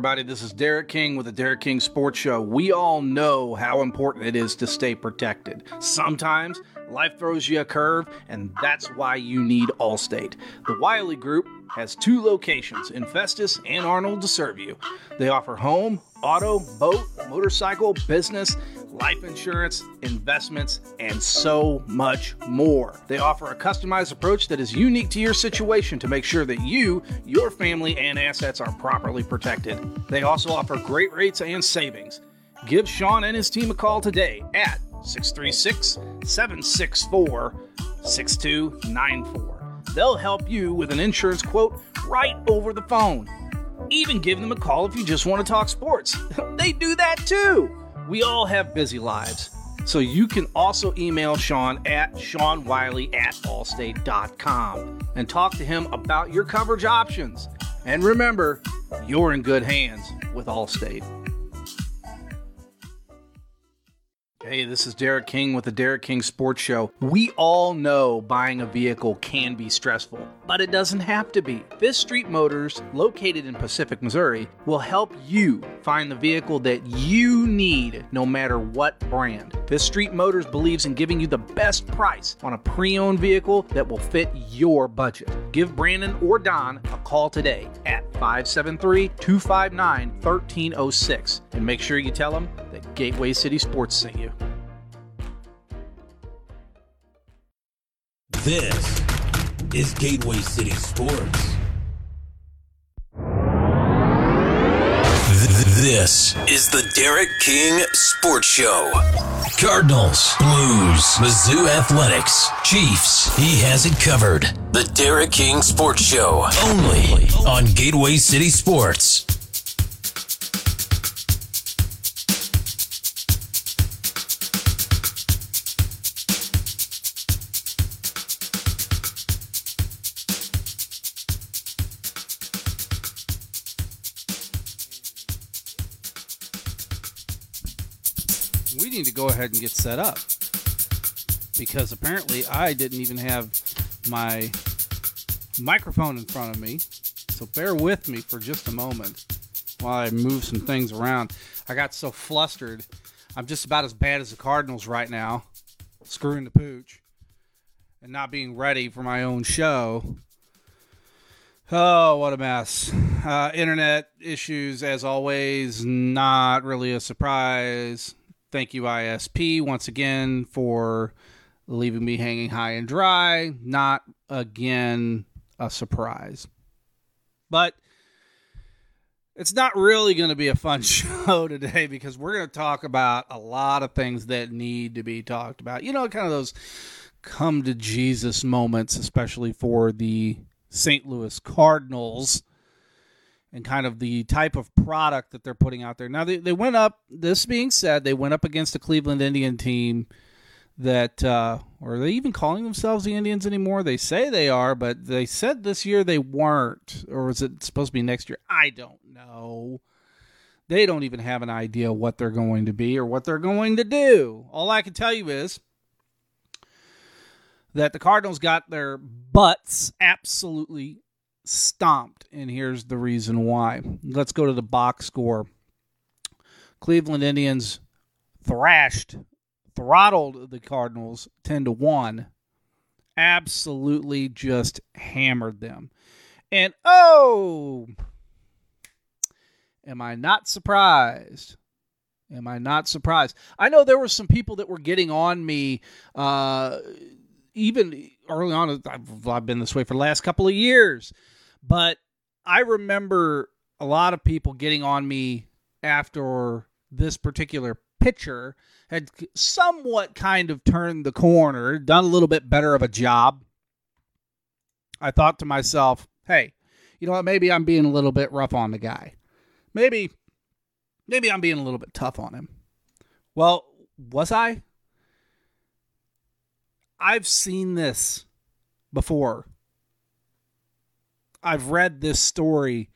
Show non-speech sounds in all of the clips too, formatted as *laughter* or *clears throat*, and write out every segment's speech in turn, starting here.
Everybody, this is Derek King with the Derek King Sports Show. We all know how important it is to stay protected. Sometimes life throws you a curve, and that's why you need Allstate. The Wiley Group has two locations in Festus and Arnold to serve you. They offer home, auto, boat, motorcycle, business, life insurance, investments, and so much more. They offer a customized approach that is unique to your situation to make sure that you, your family, and assets are properly protected. They also offer great rates and savings. Give Sean and his team a call today at 636 764 6294. They'll help you with an insurance quote right over the phone. Even give them a call if you just want to talk sports. *laughs* they do that too. We all have busy lives. So you can also email Sean at SeanWiley at Allstate.com and talk to him about your coverage options. And remember, you're in good hands with Allstate. Hey, this is Derek King with the Derek King Sports Show. We all know buying a vehicle can be stressful, but it doesn't have to be. Fifth Street Motors, located in Pacific, Missouri, will help you find the vehicle that you need no matter what brand. Fifth Street Motors believes in giving you the best price on a pre owned vehicle that will fit your budget. Give Brandon or Don a call today at 573 259 1306 and make sure you tell them that Gateway City Sports sent you. This is Gateway City Sports. This is the Derek King Sports Show. Cardinals, Blues, Mizzou Athletics, Chiefs. He has it covered. The Derek King Sports Show. Only on Gateway City Sports. We need to go ahead and get set up because apparently I didn't even have my microphone in front of me. So bear with me for just a moment while I move some things around. I got so flustered. I'm just about as bad as the Cardinals right now, screwing the pooch and not being ready for my own show. Oh, what a mess. Uh, internet issues, as always, not really a surprise. Thank you, ISP, once again for leaving me hanging high and dry. Not again a surprise. But it's not really going to be a fun *laughs* show today because we're going to talk about a lot of things that need to be talked about. You know, kind of those come to Jesus moments, especially for the St. Louis Cardinals and kind of the type of product that they're putting out there. Now, they, they went up, this being said, they went up against a Cleveland Indian team that, uh, are they even calling themselves the Indians anymore? They say they are, but they said this year they weren't. Or is it supposed to be next year? I don't know. They don't even have an idea what they're going to be or what they're going to do. All I can tell you is that the Cardinals got their butts absolutely stomped, and here's the reason why. Let's go to the box score. Cleveland Indians thrashed, throttled the Cardinals 10 to 1. Absolutely just hammered them. And oh, am I not surprised? Am I not surprised? I know there were some people that were getting on me, uh, even early on. I've, been this way for the last couple of years, but I remember a lot of people getting on me after this particular pitcher had somewhat kind of turned the corner, done a little bit better of a job. I thought to myself, hey, you know what? Maybe I'm being a little bit rough on the guy. Maybe, maybe I'm being a little bit tough on him. Well, was I? I've seen this before. I've read this story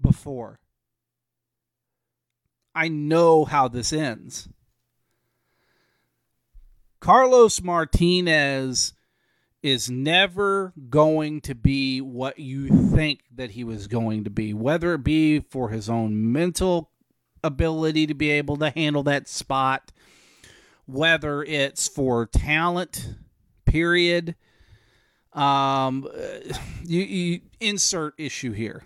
before. I know how this ends. Carlos Martinez is never going to be what you think that he was going to be, whether it be for his own mental ability to be able to handle that spot, whether it's for talent, period. Um, you, you insert issue here.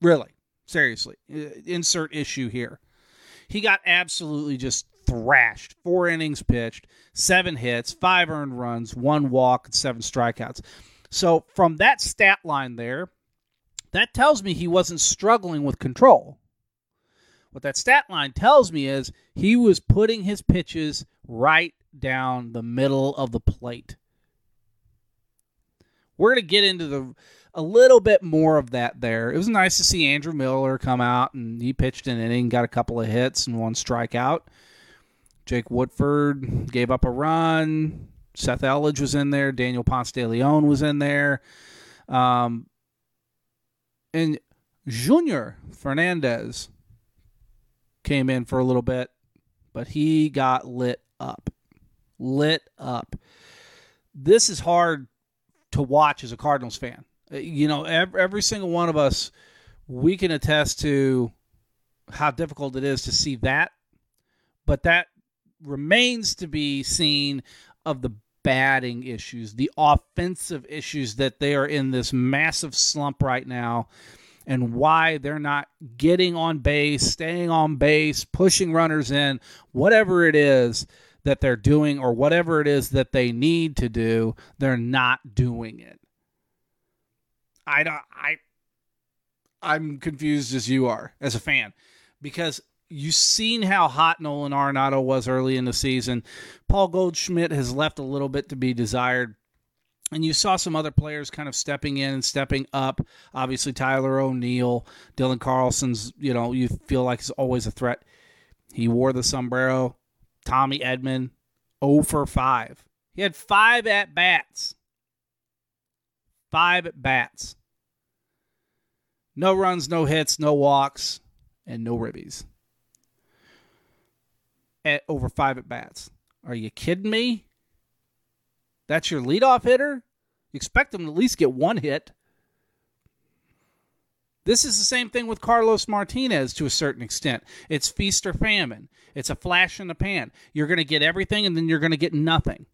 Really, seriously, insert issue here. He got absolutely just thrashed. Four innings pitched, seven hits, five earned runs, one walk, and seven strikeouts. So from that stat line there, that tells me he wasn't struggling with control. What that stat line tells me is he was putting his pitches right down the middle of the plate. We're going to get into the a little bit more of that there. It was nice to see Andrew Miller come out and he pitched an inning, got a couple of hits and one strikeout. Jake Woodford gave up a run. Seth Elledge was in there. Daniel Ponce de Leon was in there. Um, and Junior Fernandez came in for a little bit, but he got lit up. Lit up. This is hard to watch as a Cardinals fan. Uh, you know, every, every single one of us, we can attest to how difficult it is to see that. But that remains to be seen of the batting issues, the offensive issues that they are in this massive slump right now, and why they're not getting on base, staying on base, pushing runners in, whatever it is that they're doing or whatever it is that they need to do, they're not doing it. I don't I I'm confused as you are as a fan because you've seen how hot Nolan Arenado was early in the season. Paul Goldschmidt has left a little bit to be desired. And you saw some other players kind of stepping in and stepping up. Obviously, Tyler O'Neill, Dylan Carlson's, you know, you feel like he's always a threat. He wore the sombrero. Tommy Edman, 0 for 5. He had five at bats. Five at bats. No runs, no hits, no walks, and no ribbies at over five at bats. Are you kidding me? That's your leadoff hitter? You expect him to at least get one hit. This is the same thing with Carlos Martinez to a certain extent. It's feast or famine. It's a flash in the pan. You're going to get everything and then you're going to get nothing.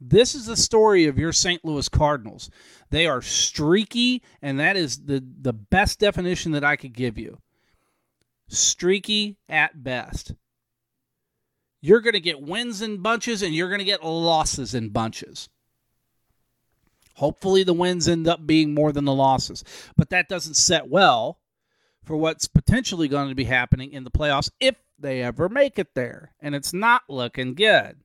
This is the story of your St. Louis Cardinals. They are streaky, and that is the, the best definition that I could give you. Streaky at best you're going to get wins in bunches and you're going to get losses in bunches. Hopefully, the wins end up being more than the losses, but that doesn't set well for what's potentially going to be happening in the playoffs if they ever make it there. And it's not looking good.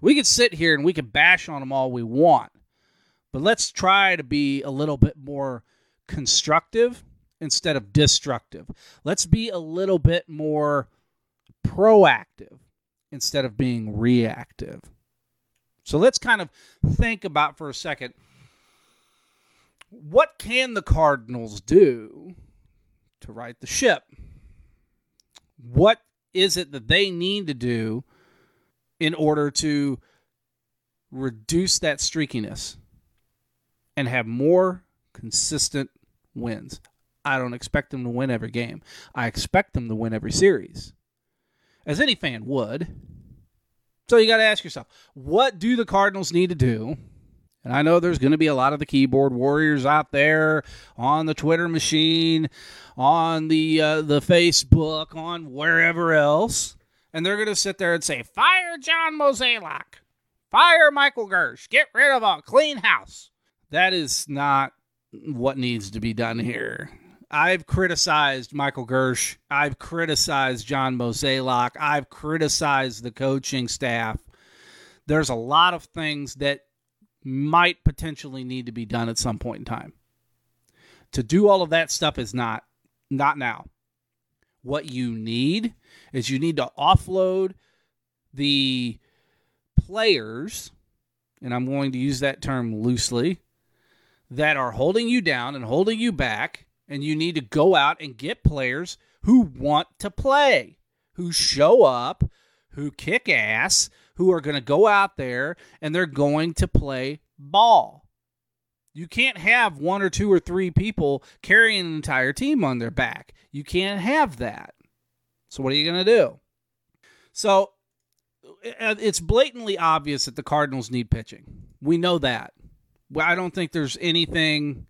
We could sit here and we could bash on them all we want, but let's try to be a little bit more constructive instead of destructive. Let's be a little bit more proactive instead of being reactive. So let's kind of think about for a second what can the Cardinals do to right the ship? What is it that they need to do in order to reduce that streakiness and have more consistent wins? I don't expect them to win every game. I expect them to win every series as any fan would. So you got to ask yourself, what do the Cardinals need to do? And I know there's going to be a lot of the keyboard warriors out there on the Twitter machine, on the uh, the Facebook, on wherever else, and they're going to sit there and say, "Fire John Mozeliak, fire Michael Girsch, get rid of a clean house." That is not what needs to be done here. I've criticized Michael Girsch. I've criticized John Mozeliak. I've criticized the coaching staff. There's a lot of things that might potentially need to be done at some point in time. To do all of that stuff is not not now. What you need is you need to offload the players, and I'm going to use that term loosely, that are holding you down and holding you back and you need to go out and get players who want to play, who show up, who kick ass, who are going to go out there and they're going to play ball. You can't have one or two or three people carrying an entire team on their back. You can't have that. So, what are you going to do? So, uh, it's blatantly obvious that the Cardinals need pitching. We know that. I don't think there's anything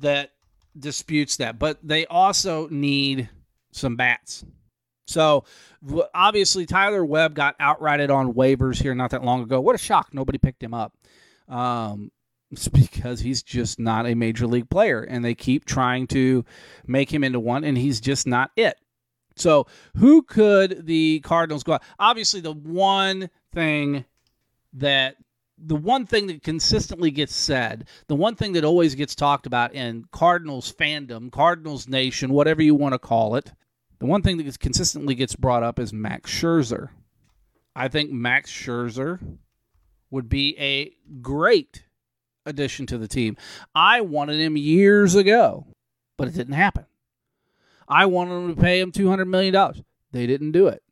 that disputes that, but they also need some bats. So obviously Tyler Webb got outrighted on waivers here not that long ago. What a shock! Nobody picked him up. Um, *laughs* it's because he's just not a major league player, and they keep trying to make him into one, and he's just not it. So who could the Cardinals go? Out? Obviously, the one thing that the one thing that consistently gets said, the one thing that always gets talked about in Cardinals fandom, Cardinals Nation, whatever you want to call it, the one thing that consistently gets brought up is Max Scherzer. I think Max Scherzer would be a great addition to the team. I wanted him years ago, but it didn't happen. I wanted them to pay him $200 million. They didn't do it.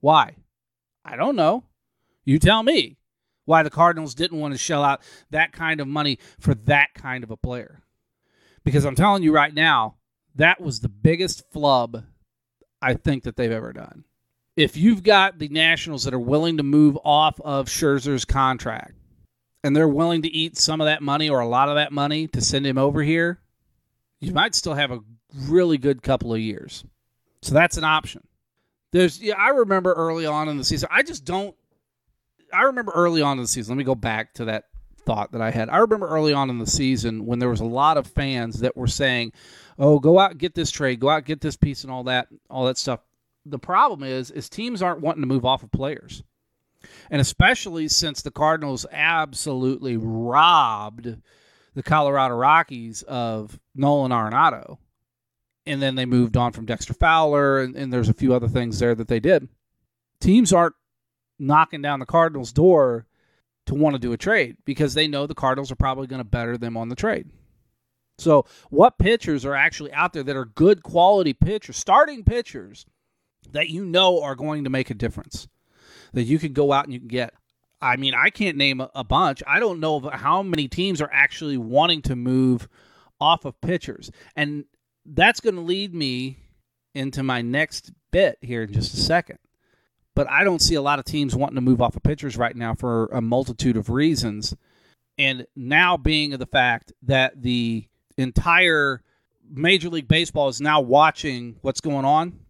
Why? I don't know. You tell me why the Cardinals didn't want to shell out that kind of money for that kind of a player. Because I'm telling you right now, that was the biggest flub I think that they've ever done. If you've got the Nationals that are willing to move off of Scherzer's contract and they're willing to eat some of that money or a lot of that money to send him over here, you might still have a really good couple of years. So that's an option. There's yeah, I remember early on in the season. I just don't I remember early on in the season. Let me go back to that thought that I had. I remember early on in the season when there was a lot of fans that were saying, "Oh, go out get this trade, go out get this piece and all that, all that stuff." The problem is is teams aren't wanting to move off of players. And especially since the Cardinals absolutely robbed the Colorado Rockies of Nolan Arenado. And then they moved on from Dexter Fowler, and, and there's a few other things there that they did. Teams aren't knocking down the Cardinals' door to want to do a trade because they know the Cardinals are probably going to better them on the trade. So, what pitchers are actually out there that are good quality pitchers, starting pitchers that you know are going to make a difference? That you can go out and you can get. I mean, I can't name a bunch. I don't know how many teams are actually wanting to move off of pitchers. And that's going to lead me into my next bit here in just a second. But I don't see a lot of teams wanting to move off of pitchers right now for a multitude of reasons. And now being of the fact that the entire Major League Baseball is now watching what's going on,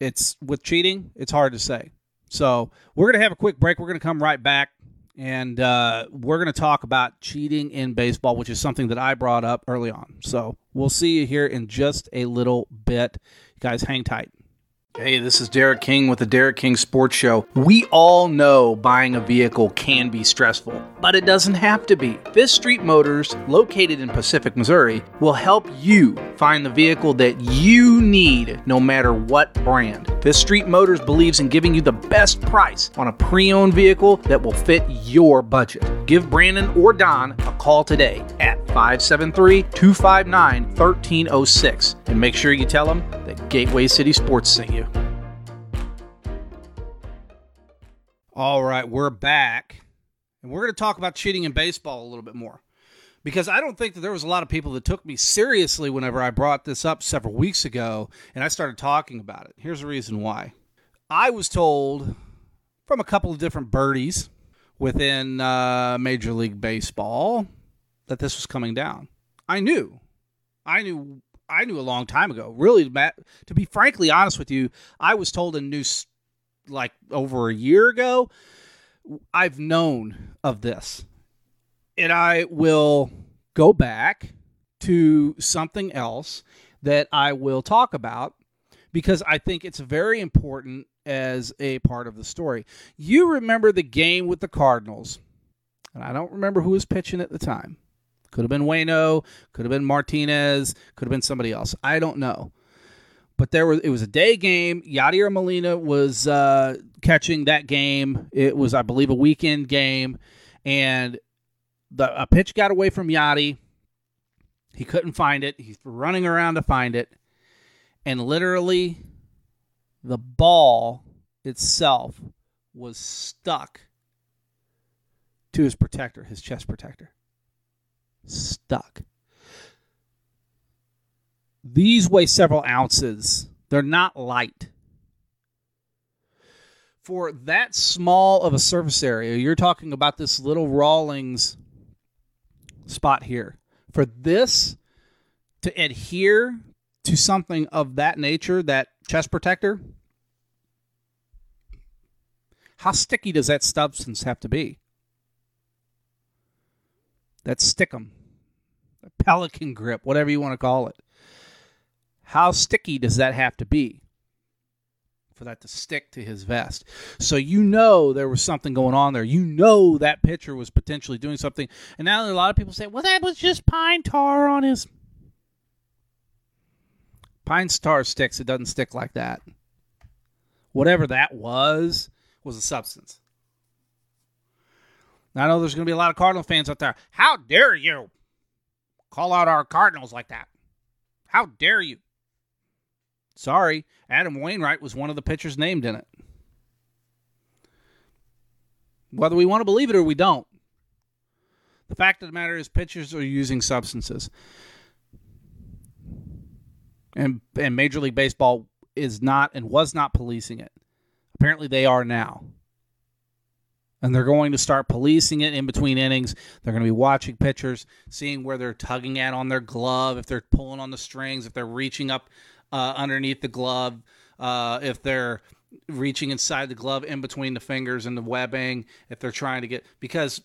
it's with cheating, it's hard to say. So we're going to have a quick break. We're going to come right back and uh, we're going to talk about cheating in baseball, which is something that I brought up early on. So we'll see you here in just a little bit. You guys, hang tight. Hey, this is Derek King with the Derek King Sports Show. We all know buying a vehicle can be stressful, but it doesn't have to be. Fifth Street Motors, located in Pacific, Missouri, will help you find the vehicle that you need no matter what brand. Fifth Street Motors believes in giving you the best price on a pre owned vehicle that will fit your budget. Give Brandon or Don a call today at 573 259 1306 and make sure you tell them that Gateway City Sports sent you. All right, we're back. And we're going to talk about cheating in baseball a little bit more. Because I don't think that there was a lot of people that took me seriously whenever I brought this up several weeks ago and I started talking about it. Here's the reason why. I was told from a couple of different birdies within uh, Major League Baseball that this was coming down. I knew. I knew I knew a long time ago. Really, to be frankly honest with you, I was told in news like over a year ago. I've known of this. And I will go back to something else that I will talk about because I think it's very important as a part of the story. You remember the game with the Cardinals, and I don't remember who was pitching at the time. Could have been Waino, could have been Martinez, could have been somebody else. I don't know but there was it was a day game. Yadier Molina was uh, catching that game. It was, I believe, a weekend game, and the a pitch got away from Yadi. He couldn't find it. He's running around to find it, and literally, the ball itself was stuck to his protector, his chest protector. Stuck. These weigh several ounces. They're not light. For that small of a surface area, you're talking about this little Rawlings spot here. For this to adhere to something of that nature, that chest protector, how sticky does that substance have to be? That stickum, that pelican grip, whatever you want to call it. How sticky does that have to be for that to stick to his vest? So you know there was something going on there. You know that pitcher was potentially doing something. And now a lot of people say, well, that was just pine tar on his. Pine tar sticks. It doesn't stick like that. Whatever that was, was a substance. Now, I know there's going to be a lot of Cardinal fans out there. How dare you call out our Cardinals like that? How dare you? Sorry, Adam Wainwright was one of the pitchers named in it. Whether we want to believe it or we don't, the fact of the matter is pitchers are using substances. And and Major League Baseball is not and was not policing it. Apparently they are now. And they're going to start policing it in between innings. They're going to be watching pitchers, seeing where they're tugging at on their glove, if they're pulling on the strings, if they're reaching up uh, underneath the glove, uh, if they're reaching inside the glove in between the fingers and the webbing, if they're trying to get because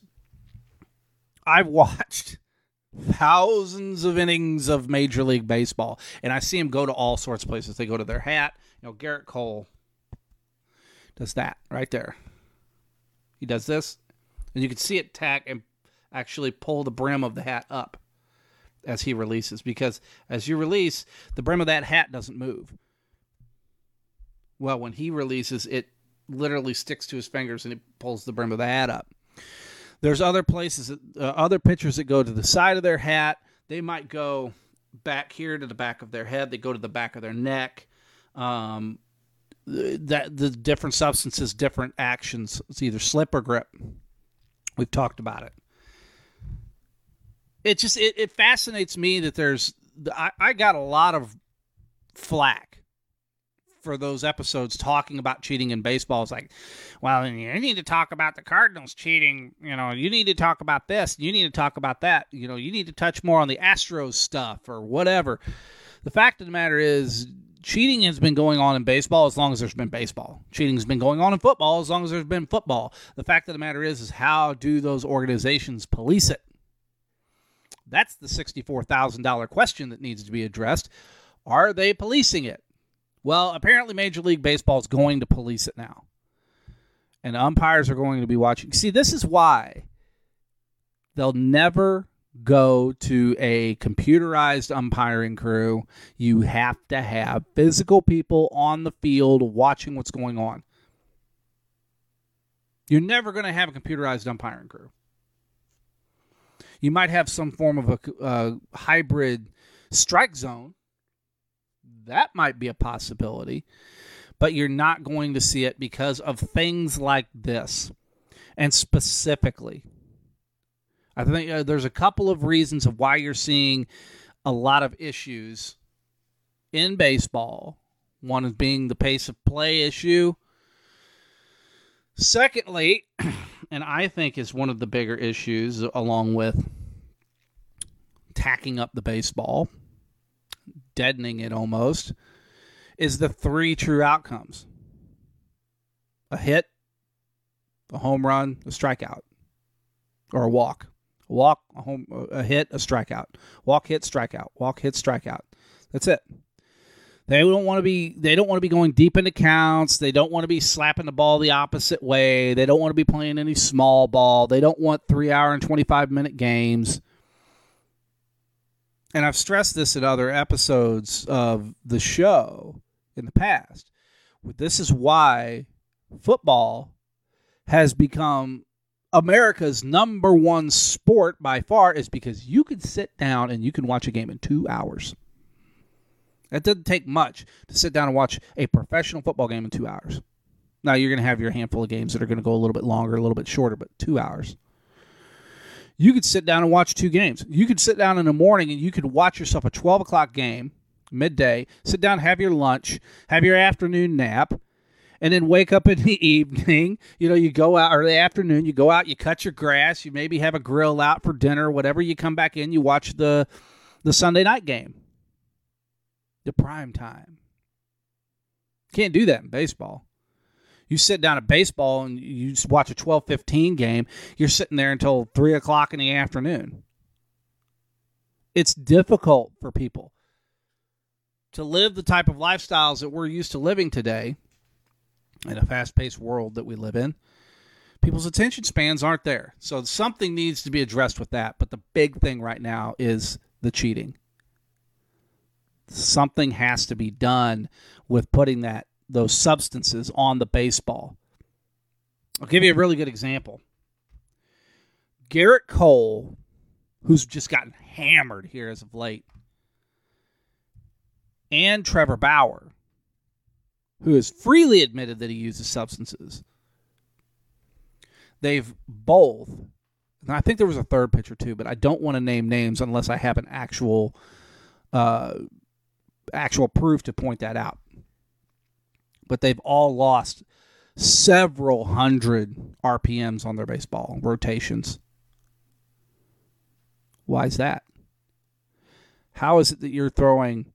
I've *laughs* watched thousands of innings of Major League Baseball, and I see them go to all sorts of places. They go to their hat. You know, Gerrit Cole does that right there. He does this, and you can see it tack and actually pull the brim of the hat up as he releases because as you release, the brim of that hat doesn't move. Well, when he releases, it literally sticks to his fingers and it pulls the brim of the hat up. There's other places, uh, other pitchers that go to the side of their hat. They might go back here to the back of their head. They go to the back of their neck. Um, that the different substances, different actions. It's either slip or grip. We've talked about it it just it, it fascinates me that there's I, I got a lot of flack for those episodes talking about cheating in baseball. It's like, well, you need to talk about the Cardinals cheating. You know, you need to talk about this. You need to talk about that. You know, you need to touch more on the Astros stuff or whatever. The fact of the matter is, cheating has been going on in baseball as long as there's been baseball. Cheating has been going on in football as long as there's been football. The fact of the matter is, is how do those organizations police it? That's the $64,000 question that needs to be addressed. Are they policing it? Well, apparently Major League Baseball is going to police it now. And umpires are going to be watching. See, this is why they'll never go to a computerized umpiring crew. You have to have physical people on the field watching what's going on. You're never going to have a computerized umpiring crew. You might have some form of a uh, hybrid strike zone. That might be a possibility, but you're not going to see it because of things like this. And specifically, I think uh, there's a couple of reasons of why you're seeing a lot of issues in baseball. One is being the pace of play issue. Secondly, *clears throat* and I think is one of the bigger issues, along with tacking up the baseball, deadening it almost, is the three true outcomes a hit, a home run, a strikeout, or a walk. A walk, a home, a hit, a strikeout. Walk, hit, strikeout. Walk, hit, strikeout. That's it. They don't want to be they don't want to be going deep into counts. They don't want to be slapping the ball the opposite way. They don't want to be playing any small ball. They don't want 3 hour and 25 minute games. And I've stressed this in other episodes of the show in the past. This is why football has become America's number one sport by far is because you can sit down and you can watch a game in 2 hours. It doesn't take much to sit down and watch a professional football game in two hours. Now you're going to have your handful of games that are going to go a little bit longer, a little bit shorter, but two hours. You could sit down and watch two games. You could sit down in the morning and you could watch yourself a 12 o'clock game, midday, sit down, have your lunch, have your afternoon nap, and then wake up in the *laughs* evening. You know, you go out or the afternoon, you go out, you cut your grass, you maybe have a grill out for dinner, whatever. You come back in, you watch the the Sunday night game, the prime time. Can't do that in baseball. You sit down at baseball and you just watch a 12 15 game, you're sitting there until 3 o'clock in the afternoon. It's difficult for people to live the type of lifestyles that we're used to living today in a fast paced world that we live in. People's attention spans aren't there. So something needs to be addressed with that. But the big thing right now is the cheating. Something has to be done with putting that those substances on the baseball. I'll give you a really good example. Gerrit Cole, who's just gotten hammered here as of late, and Trevor Bauer, who has freely admitted that he uses substances. They've both, and I think there was a third pitcher too, but I don't want to name names unless I have an actual, uh, actual proof to point that out but they've all lost several hundred RPMs on their baseball rotations. Why is that? How is it that you're throwing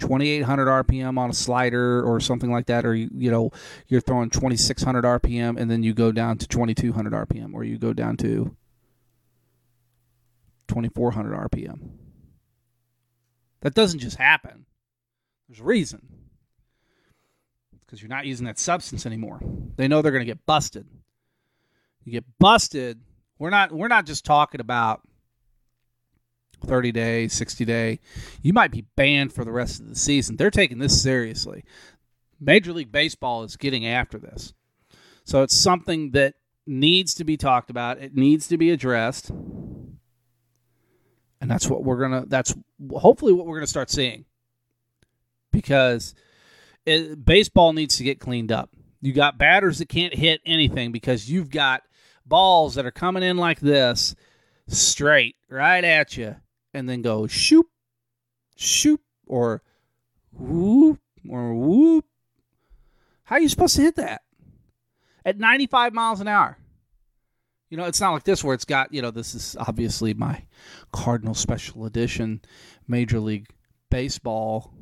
2800 RPM on a slider or something like that, or you, know you're throwing 2600 RPM and then you go down to 2200 RPM, or you go down to 2400 RPM? That doesn't just happen. There's a reason because you're not using that substance anymore. They know they're going to get busted. You get busted. We're not we're not just talking about 30 day, 60 day. You might be banned for the rest of the season. They're taking this seriously. Major League Baseball is getting after this. So it's something that needs to be talked about. It needs to be addressed. And that's what we're going to that's hopefully what we're going to start seeing. Because it, baseball needs to get cleaned up. You got batters that can't hit anything because you've got balls that are coming in like this, straight right at you, and then go shoop, shoop, or whoop, or whoop. How are you supposed to hit that at 95 miles an hour? You know, it's not like this where it's got, you know, this is obviously my Cardinal Special Edition Major League Baseball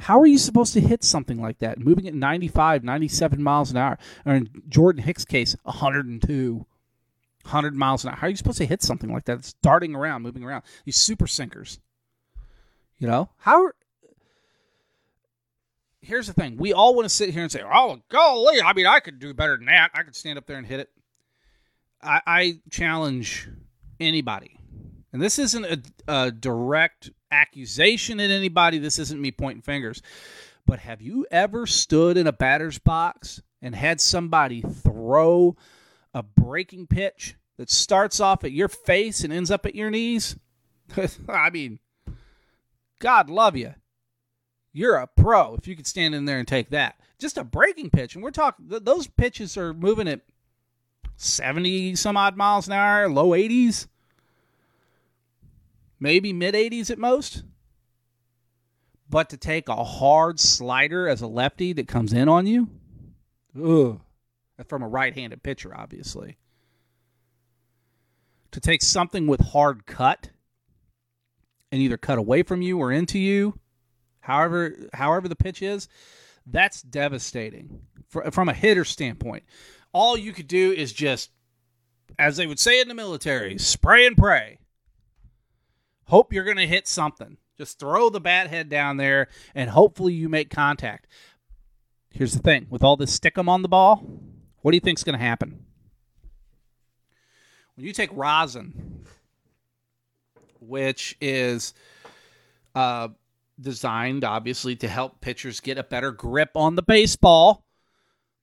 how are you supposed to hit something like that? Moving at 95, 97 miles an hour. Or in Jordan Hicks' case, 102, 100 miles an hour. How are you supposed to hit something like that? It's darting around, moving around. These super sinkers. You know? How Here's the thing. We all want to sit here and say, oh, golly, I mean, I could do better than that. I could stand up there and hit it. I, I challenge anybody. And this isn't a, a direct accusation at anybody. This isn't me pointing fingers. But have you ever stood in a batter's box and had somebody throw a breaking pitch that starts off at your face and ends up at your knees? *laughs* I mean, God love you. You're a pro if you could stand in there and take that. Just a breaking pitch. And we're talking, those pitches are moving at 70 some odd miles an hour, low 80s maybe mid 80s at most. But to take a hard slider as a lefty that comes in on you, ugh, from a right handed pitcher, obviously. To take something with hard cut and either cut away from you or into you, however, however the pitch is, that's devastating from a hitter standpoint. All you could do is just, as they would say in the military, spray and pray. Hope you're going to hit something. Just throw the bat head down there and hopefully you make contact. Here's the thing with all this stick 'em on the ball, what do you think's going to happen? When you take rosin, which is uh, designed obviously to help pitchers get a better grip on the baseball,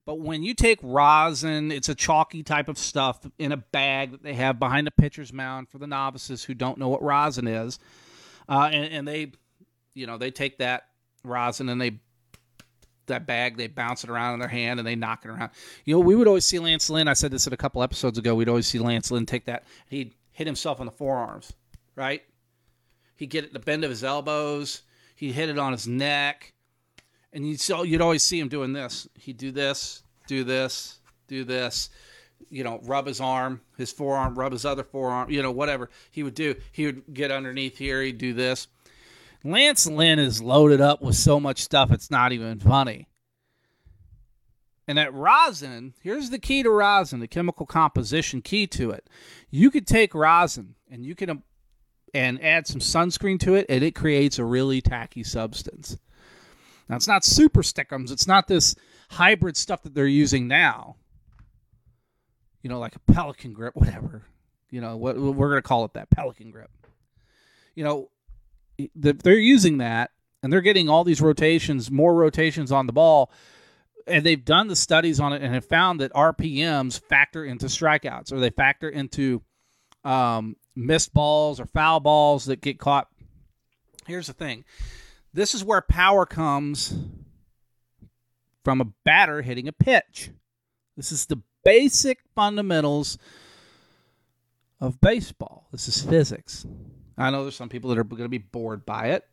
but when you take rosin, it's a chalky type of stuff in a bag that they have behind the pitcher's mound for the novices who don't know what rosin is. Uh, and, and they, you know, they take that rosin and they that bag, they bounce it around in their hand and they knock it around. You know, we would always see Lance Lynn. I said this in a couple episodes ago. We'd always see Lance Lynn take that. He'd hit himself on the forearms, right? He'd get it at the bend of his elbows. He'd hit it on his neck, and you'd you'd always see him doing this. He'd do this, do this, do this. You know, rub his arm, his forearm, rub his other forearm. You know, whatever he would do. He would get underneath here. He'd do this Lance Lynn is loaded up with so much stuff, it's not even funny. And that rosin, here's the key to rosin, the chemical composition key to it. You could take rosin and you can um, and add some sunscreen to it, and it creates a really tacky substance. Now it's not super stickums. It's not this hybrid stuff that they're using now. You know, like a pelican grip, whatever. You know, what we're gonna call it that pelican grip. You know, they're using that and they're getting all these rotations, more rotations on the ball. And they've done the studies on it and have found that RPMs factor into strikeouts or they factor into um, missed balls or foul balls that get caught. Here's the thing this is where power comes from a batter hitting a pitch. This is the basic fundamentals of baseball. This is physics. I know there's some people that are going to be bored by it,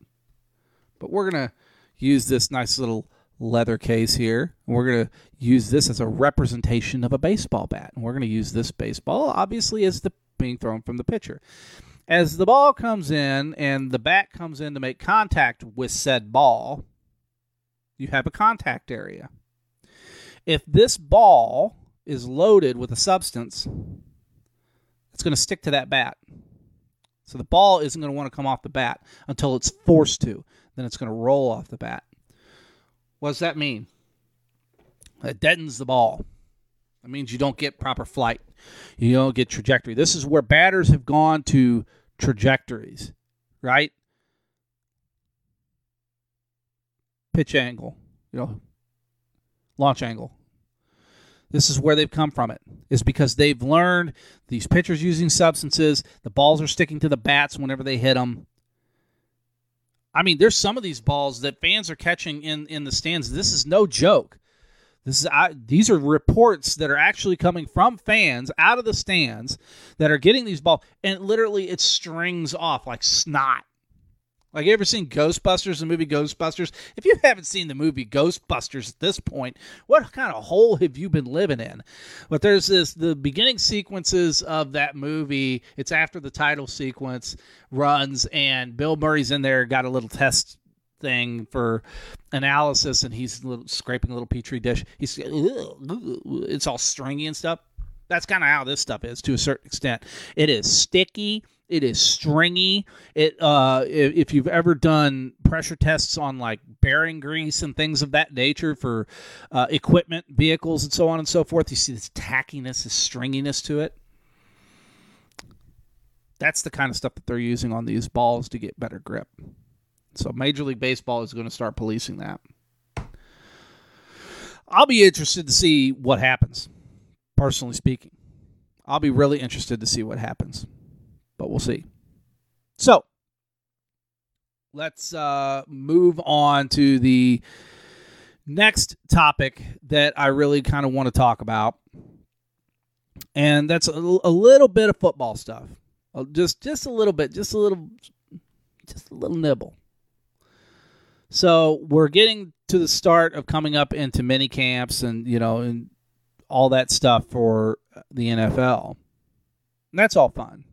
but we're going to use this nice little leather case here. We're going to use this as a representation of a baseball bat. And we're going to use this baseball, obviously, as the being thrown from the pitcher. As the ball comes in and the bat comes in to make contact with said ball, you have a contact area. If this ball is loaded with a substance, it's going to stick to that bat. So the ball isn't going to want to come off the bat until it's forced to. Then it's going to roll off the bat. What does that mean? It deadens the ball. That means you don't get proper flight. You don't get trajectory. This is where batters have gone to trajectories, right? Pitch angle, you know, launch angle, this is where they've come from it is because they've learned these pitchers using substances the balls are sticking to the bats whenever they hit them i mean there's some of these balls that fans are catching in in the stands this is no joke this is I, these are reports that are actually coming from fans out of the stands that are getting these balls and literally it strings off like snot like, you ever seen Ghostbusters, the movie Ghostbusters? If you haven't seen the movie Ghostbusters at this point, what kind of hole have you been living in? But there's this the beginning sequences of that movie. It's after the title sequence runs, and Bill Murray's in there, got a little test thing for analysis, and he's little, scraping a little petri dish. He's *laughs* it's all stringy and stuff. That's kind of how this stuff is to a certain extent. It is sticky it is stringy. It uh, if you've ever done pressure tests on like bearing grease and things of that nature for uh, equipment, vehicles, and so on and so forth, you see this tackiness, this stringiness to it. That's the kind of stuff that they're using on these balls to get better grip. So Major League Baseball is going to start policing that. I'll be interested to see what happens. Personally speaking, I'll be really interested to see what happens but we'll see. So let's uh, move on to the next topic that I really kind of want to talk about, and that's a, a little bit of football stuff. Uh, just just a little bit, just a little, just a little nibble. So we're getting to the start of coming up into mini camps and you know and all that stuff for the NFL. And that's all fun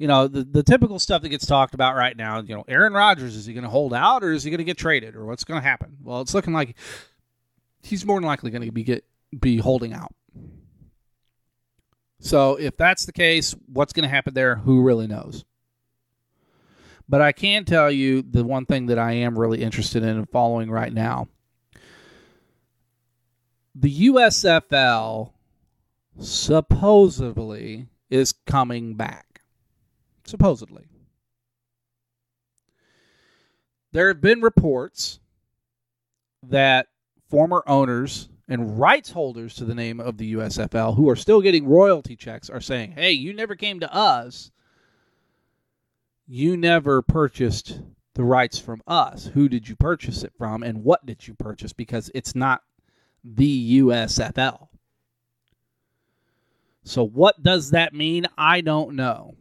you know, the, the typical stuff that gets talked about right now, you know, Aaron Rodgers, is he going to hold out or is he going to get traded or what's going to happen? Well, it's looking like he's more than likely going to be get be holding out. So if that's the case, what's going to happen there? Who really knows? But I can tell you the one thing that I am really interested in following right now. The USFL supposedly is coming back supposedly. There have been reports that former owners and rights holders to the name of the USFL who are still getting royalty checks are saying, hey, you never came to us. You never purchased the rights from us. Who did you purchase it from and what did you purchase? Because it's not the USFL. So, what does that mean? I don't know.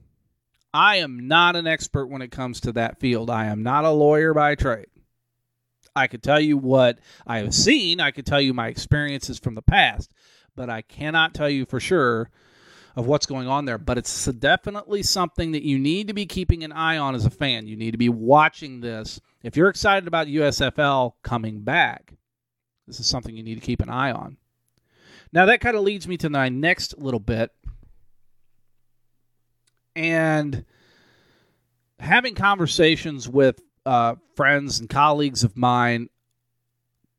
I am not an expert when it comes to that field. I am not a lawyer by trade. I could tell you what I have seen, I could tell you my experiences from the past, but I cannot tell you for sure of what's going on there. But it's definitely something that you need to be keeping an eye on as a fan. You need to be watching this. If you're excited about USFL coming back, this is something you need to keep an eye on. Now, that kind of leads me to my next little bit. And having conversations with uh, friends and colleagues of mine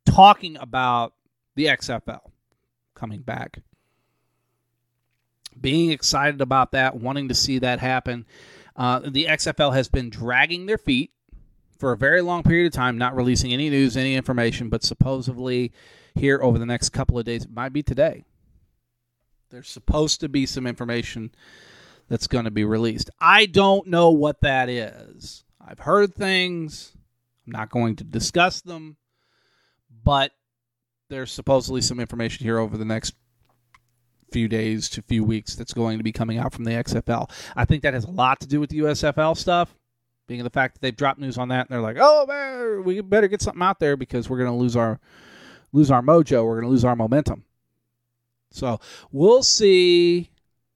talking about the XFL coming back. Being excited about that, wanting to see that happen. Uh, the XFL has been dragging their feet for a very long period of time, not releasing any news, any information, but supposedly here over the next couple of days, it might be today. There's supposed to be some information that's going to be released. I don't know what that is. I've heard things. I'm not going to discuss them, but there's supposedly some information here over the next few days to few weeks that's going to be coming out from the XFL. I think that has a lot to do with the USFL stuff, being the fact that they've dropped news on that and they're like, "Oh man, we better get something out there because we're going to lose our lose our mojo. We're going to lose our momentum." So we'll see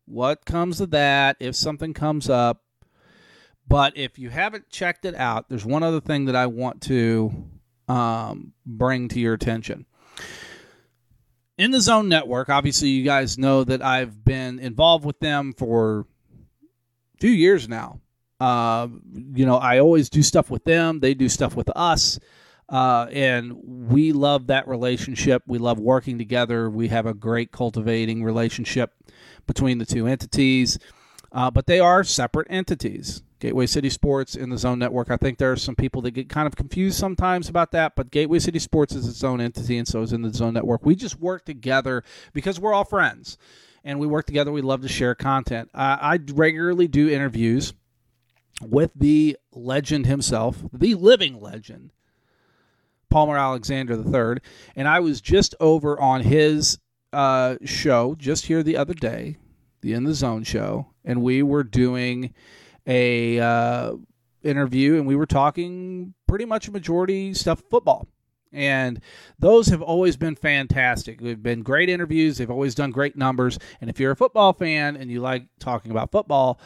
what comes of that if something comes up. But if you haven't checked it out, there's one other thing that I want to um, bring to your attention. In the Zone Network, obviously, you guys know that I've been involved with them for a few years now. Uh, you know, I always do stuff with them, they do stuff with us. Uh, and we love that relationship. We love working together. We have a great cultivating relationship between the two entities, uh, but they are separate entities. Gateway City Sports in the Zone Network. I think there are some people that get kind of confused sometimes about that, but Gateway City Sports is its own entity, and so is in the Zone Network. We just work together because we're all friends, and we work together. We love to share content. Uh, I regularly do interviews with the legend himself, the living legend, Palmer Alexander III, and I was just over on his uh, show just here the other day, the In the Zone show, and we were doing a uh, interview, and we were talking pretty much majority stuff football. And those have always been fantastic. They've been great interviews. They've always done great numbers. And if you're a football fan and you like talking about football,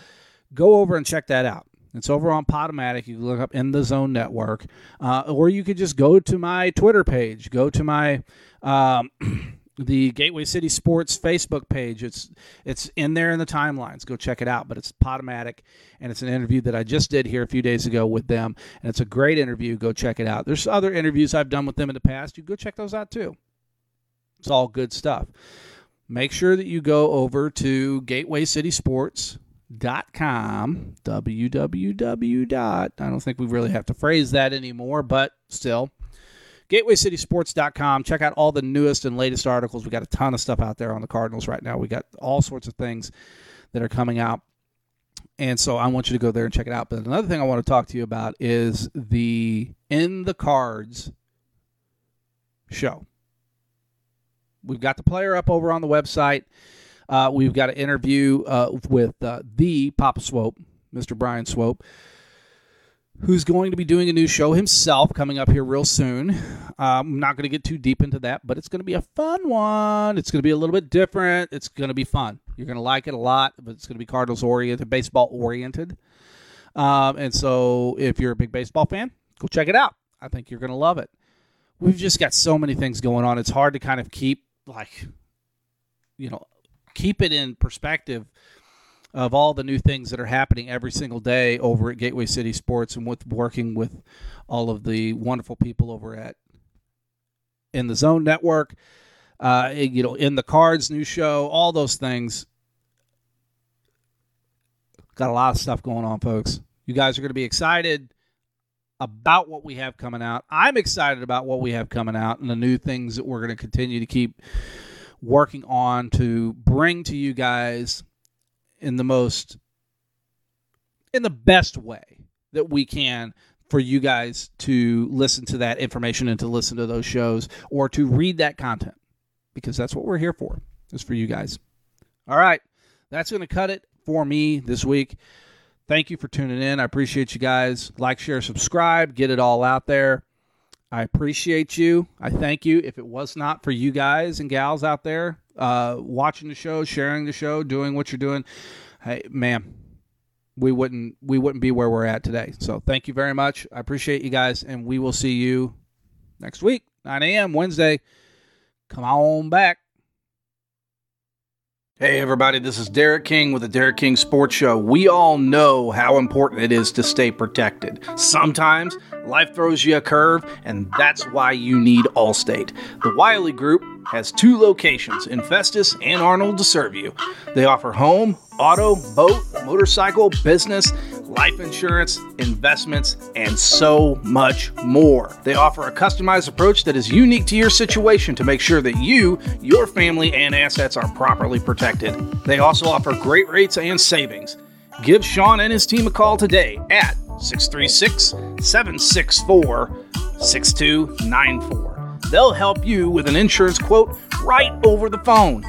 go over and check that out. It's over on Podomatic. You can look up in the Zone Network, uh, or you could just go to my Twitter page, go to my um, *clears throat* the Gateway City Sports Facebook page. It's it's in there in the timelines. Go check it out. But it's Podomatic, and it's an interview that I just did here a few days ago with them, and it's a great interview. Go check it out. There's other interviews I've done with them in the past. You go check those out too. It's all good stuff. Make sure that you go over to Gateway City Sports dot com www i don't think we really have to phrase that anymore but still gatewaycitysports.com check out all the newest and latest articles. We got a ton of stuff out there on the cardinals right now. We got all sorts of things that are coming out. And so i want you to go there and check it out. But another thing i want to talk to you about is the in the cards show. We've got the player up over on the website. Uh, we've got an interview uh, with uh, the Papa Swope, Mr. Brian Swope, who's going to be doing a new show himself coming up here real soon. I'm um, not going to get too deep into that, but it's going to be a fun one. It's going to be a little bit different. It's going to be fun. You're going to like it a lot, but it's going to be Cardinals oriented, baseball oriented. Um, and so if you're a big baseball fan, go check it out. I think you're going to love it. We've just got so many things going on. It's hard to kind of keep like you know keep it in perspective of all the new things that are happening every single day over at Gateway City Sports and with working with all of the wonderful people over at in the Zone Network, uh, you know, in the Cards new show, all those things. Got a lot of stuff going on, folks. You guys are going to be excited about what we have coming out. I'm excited about what we have coming out and the new things that we're going to continue to keep working on to bring to you guys in the most in the best way that we can for you guys to listen to that information and to listen to those shows or to read that content because that's what we're here for is for you guys. All right. That's going to cut it for me this week. Thank you for tuning in. I appreciate you guys. Like share subscribe get it all out there i appreciate you i thank you if it was not for you guys and gals out there uh, watching the show sharing the show doing what you're doing hey man we wouldn't we wouldn't be where we're at today. So thank you very much. I appreciate you guys, and we will see you next week, 9 a.m. Wednesday. Come on back. Hey, everybody, this is Derek King with the Derek King Sports Show. We all know how important it is to stay protected. Sometimes life throws you a curve, and that's why you need Allstate. The Wiley Group has two locations in Festus and Arnold to serve you. They offer home, auto, boat, motorcycle, business, life insurance, investments, and so much more. They offer a customized approach that is unique to your situation to make sure that you, your family, and assets are properly protected. They also offer great rates and savings. Give Sean and his team a call today at 636 764 6294. They'll help you with an insurance quote right over the phone.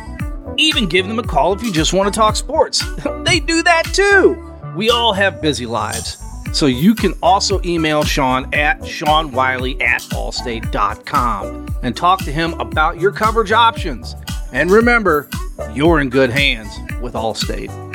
Even give them a call if you just want to talk sports. *laughs* they do that too. We all have busy lives. So you can also email Sean at SeanWiley at Allstate.com and talk to him about your coverage options. And remember, you're in good hands with Allstate.